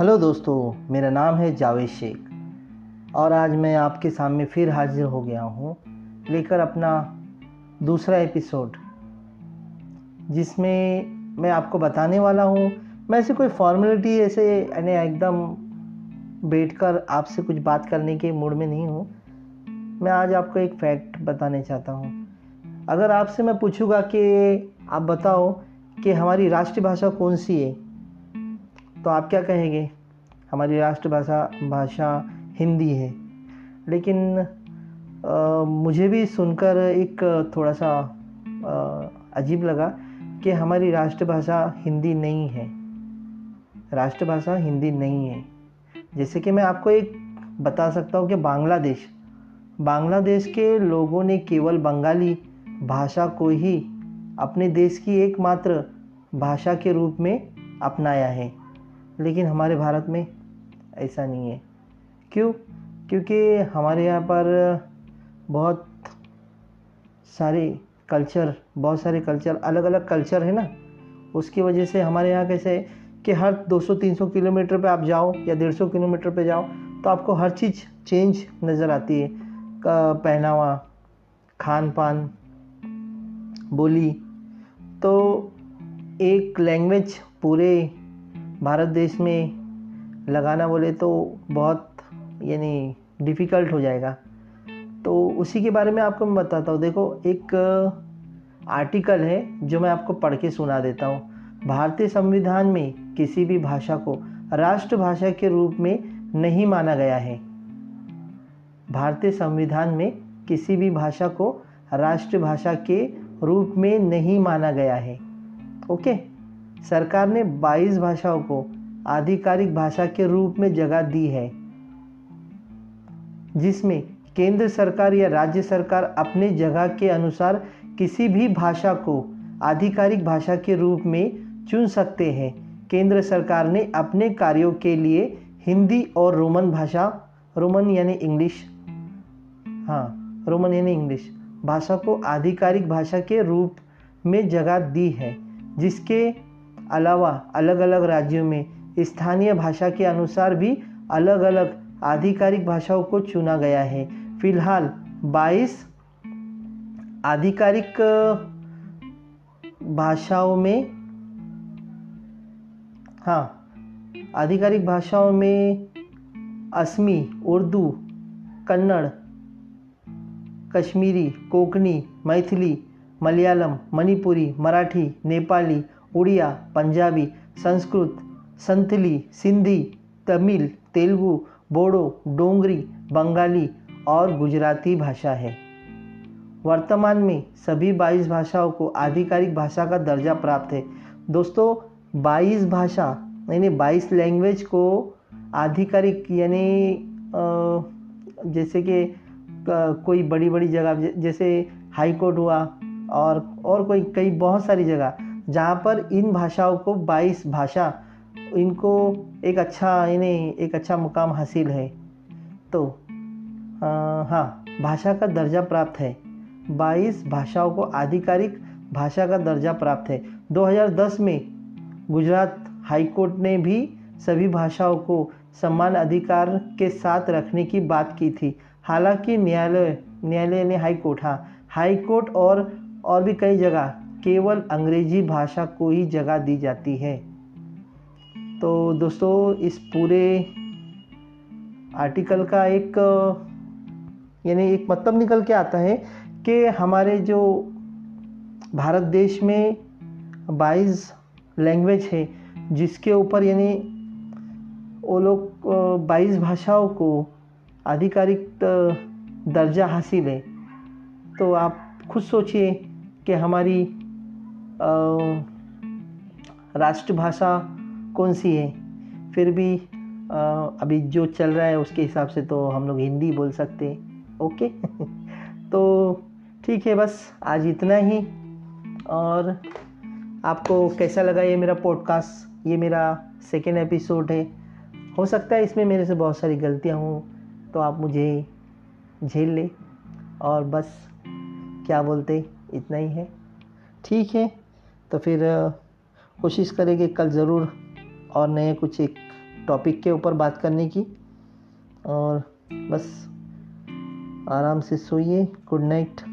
Hello دوستو، میرا نام ہے جاوید شیخ اور آج میں آپ کے سامنے پھر حاضر ہو گیا ہوں لے کر اپنا دوسرا ایپیسوڈ جس میں میں آپ کو بتانے والا ہوں۔ میں ایسے کوئی فارمیلٹی ایسے یعنی ایک دم بیٹھ کر آپ سے کچھ بات کرنے کے موڈ میں نہیں ہوں۔ میں آج آپ کو ایک فیکٹ بتانے چاہتا ہوں۔ اگر آپ سے میں پوچھوں گا کہ آپ بتاؤ کہ ہماری راشٹر بھاشا کون سی ہے، تو آپ کیا کہیں گے؟ ہماری راشٹر بھاشا بھاشا ہندی ہے۔ لیکن مجھے بھی سن کر ایک تھوڑا سا عجیب لگا کہ ہماری راشٹر بھاشا ہندی نہیں ہے۔ راشٹر بھاشا ہندی نہیں ہے۔ جیسے کہ میں آپ کو ایک بتا سکتا ہوں کہ بنگلہ دیش بنگلہ دیش کے لوگوں نے کیول بنگالی بھاشا کو ہی اپنے دیش کی ایک ماتر بھاشا کے روپ میں اپنایا ہے۔ لیکن ہمارے بھارت میں ایسا نہیں ہے۔ کیوں؟ کیونکہ ہمارے یہاں پر بہت سارے کلچر بہت سارے کلچر الگ الگ کلچر ہے نا۔ اس کی وجہ سے ہمارے یہاں کیسے کہ ہر دو سو، تین سو کلو میٹر پہ آپ جاؤ یا ڈیڑھ سو کلو میٹر پہ جاؤ تو آپ کو ہر چیز چینج نظر آتی ہے۔ پہناوا، کھان پان، بولی۔ تو ایک لینگویج پورے بھارت دیش میں لگانا بولے تو بہت یعنی ڈیفیکلٹ ہو جائے گا۔ تو اسی کے بارے میں آپ کو میں بتاتا ہوں۔ دیکھو، ایک آرٹیکل ہے جو میں آپ کو پڑھ کے سنا دیتا ہوں۔ بھارتی سمویدھان میں کسی بھی بھاشا کو راشٹر بھاشا کے روپ میں نہیں مانا گیا ہے۔ بھارتی سمویدھان میں کسی بھی بھاشا کو راشٹر بھاشا کے روپ میں نہیں مانا گیا ہے۔ اوکے؟ سرکار نے بائیس بھاشاؤں کو آدھیکارک بھاشا کے روپ میں جگہ دی ہے، جس میں کیندر سرکار یا راجیہ سرکار اپنے جگہ کے انوسار کسی بھی بھاشا کو آدھیکارک بھاشا کے روپ میں چن سکتے ہیں۔ کیندر سرکار نے اپنے کاریوں کے لیے ہندی اور رومن بھاشا، رومن یعنی انگلش ہاں رومن یعنی انگلش، بھاشا کو آدھیکارک بھاشا کے روپ میں جگہ دی ہے، جس کے علاوہ الگ الگ راجیوں میں استھانیہ بھاشا کے انوسار بھی الگ الگ آدھیکارک بھاشاؤں کو چنا گیا ہے۔ فی الحال بائیس آدھیکارک بھاشاؤں میں ہاں آدھیکارک بھاشاؤں میں اسمی، اردو، کنڑ، کشمیری، کوکنی، میتھلی، ملیالم، منی پوری، مراٹھی، نیپالی اڑیا پنجابی، سنسکرت سنتھلی سندھی تمل تیلگو بوڈو ڈونگری بنگالی اور گجراتی بھاشا ہے ورتمان میں سبھی بائیس بھاشاؤں کو آدھیکارک بھاشا کا درجہ پراپت ہے دوستو بائیس بھاشا یعنی بائیس لینگویج کو آدھیکارک یعنی جیسے کہ کوئی بڑی بڑی جگہ جیسے ہائی کورٹ ہوا اور اور کوئی کئی بہت ساری جگہ جہاں پر ان بھاشاؤں کو بائیس بھاشا ان کو ایک اچھا یعنی ایک اچھا مقام حاصل ہے۔ تو ہاں بھاشا کا درجہ پراپت ہے۔ بائیس بھاشاؤں کو آدھیکارک بھاشا کا درجہ پراپت ہے۔ دو ہزار دس میں گجرات ہائی کورٹ نے بھی سبھی بھاشاؤں کو سمان ادھیکار کے ساتھ رکھنے کی بات کی تھی۔ حالانکہ نیالے نیالے نے ہائی کورٹ ہاں ہائی کورٹ اور اور بھی کئی جگہ، کیول انگریزی بھاشا کو ہی جگہ دی جاتی ہے۔ تو دوستو، اس پورے آرٹیکل کا ایک یعنی ایک مطلب نکل کے آتا ہے کہ ہمارے جو بھارت دیش میں بائیس لینگویج ہے، جس کے اوپر یعنی وہ لوگ بائیس بھاشاؤں کو آدھیکارک، درجہ حاصل ہے۔ تو آپ خود سوچئے کہ ہماری راشٹر بھاشا کون سی ہے پھر بھی ابھی جو چل رہا ہے، اس کے حساب سے تو ہم لوگ ہندی بول سکتے اوکے؟ تو ٹھیک ہے، بس آج اتنا ہی۔ اور آپ کو کیسا لگا یہ میرا پوڈ کاسٹ یہ میرا سیکنڈ ایپیسوڈ ہے۔ ہو سکتا ہے اس میں میرے سے بہت ساری غلطیاں ہوں، تو آپ مجھے جھیل لیں۔ اور بس، کیا بولتے، اتنا ہی ہے۔ ٹھیک ہے، تو پھر کوشش کریں کہ کل ضرور اور نئے کچھ ایک ٹاپک کے اوپر بات کرنے کی۔ اور بس آرام سے سوئیے۔ Good night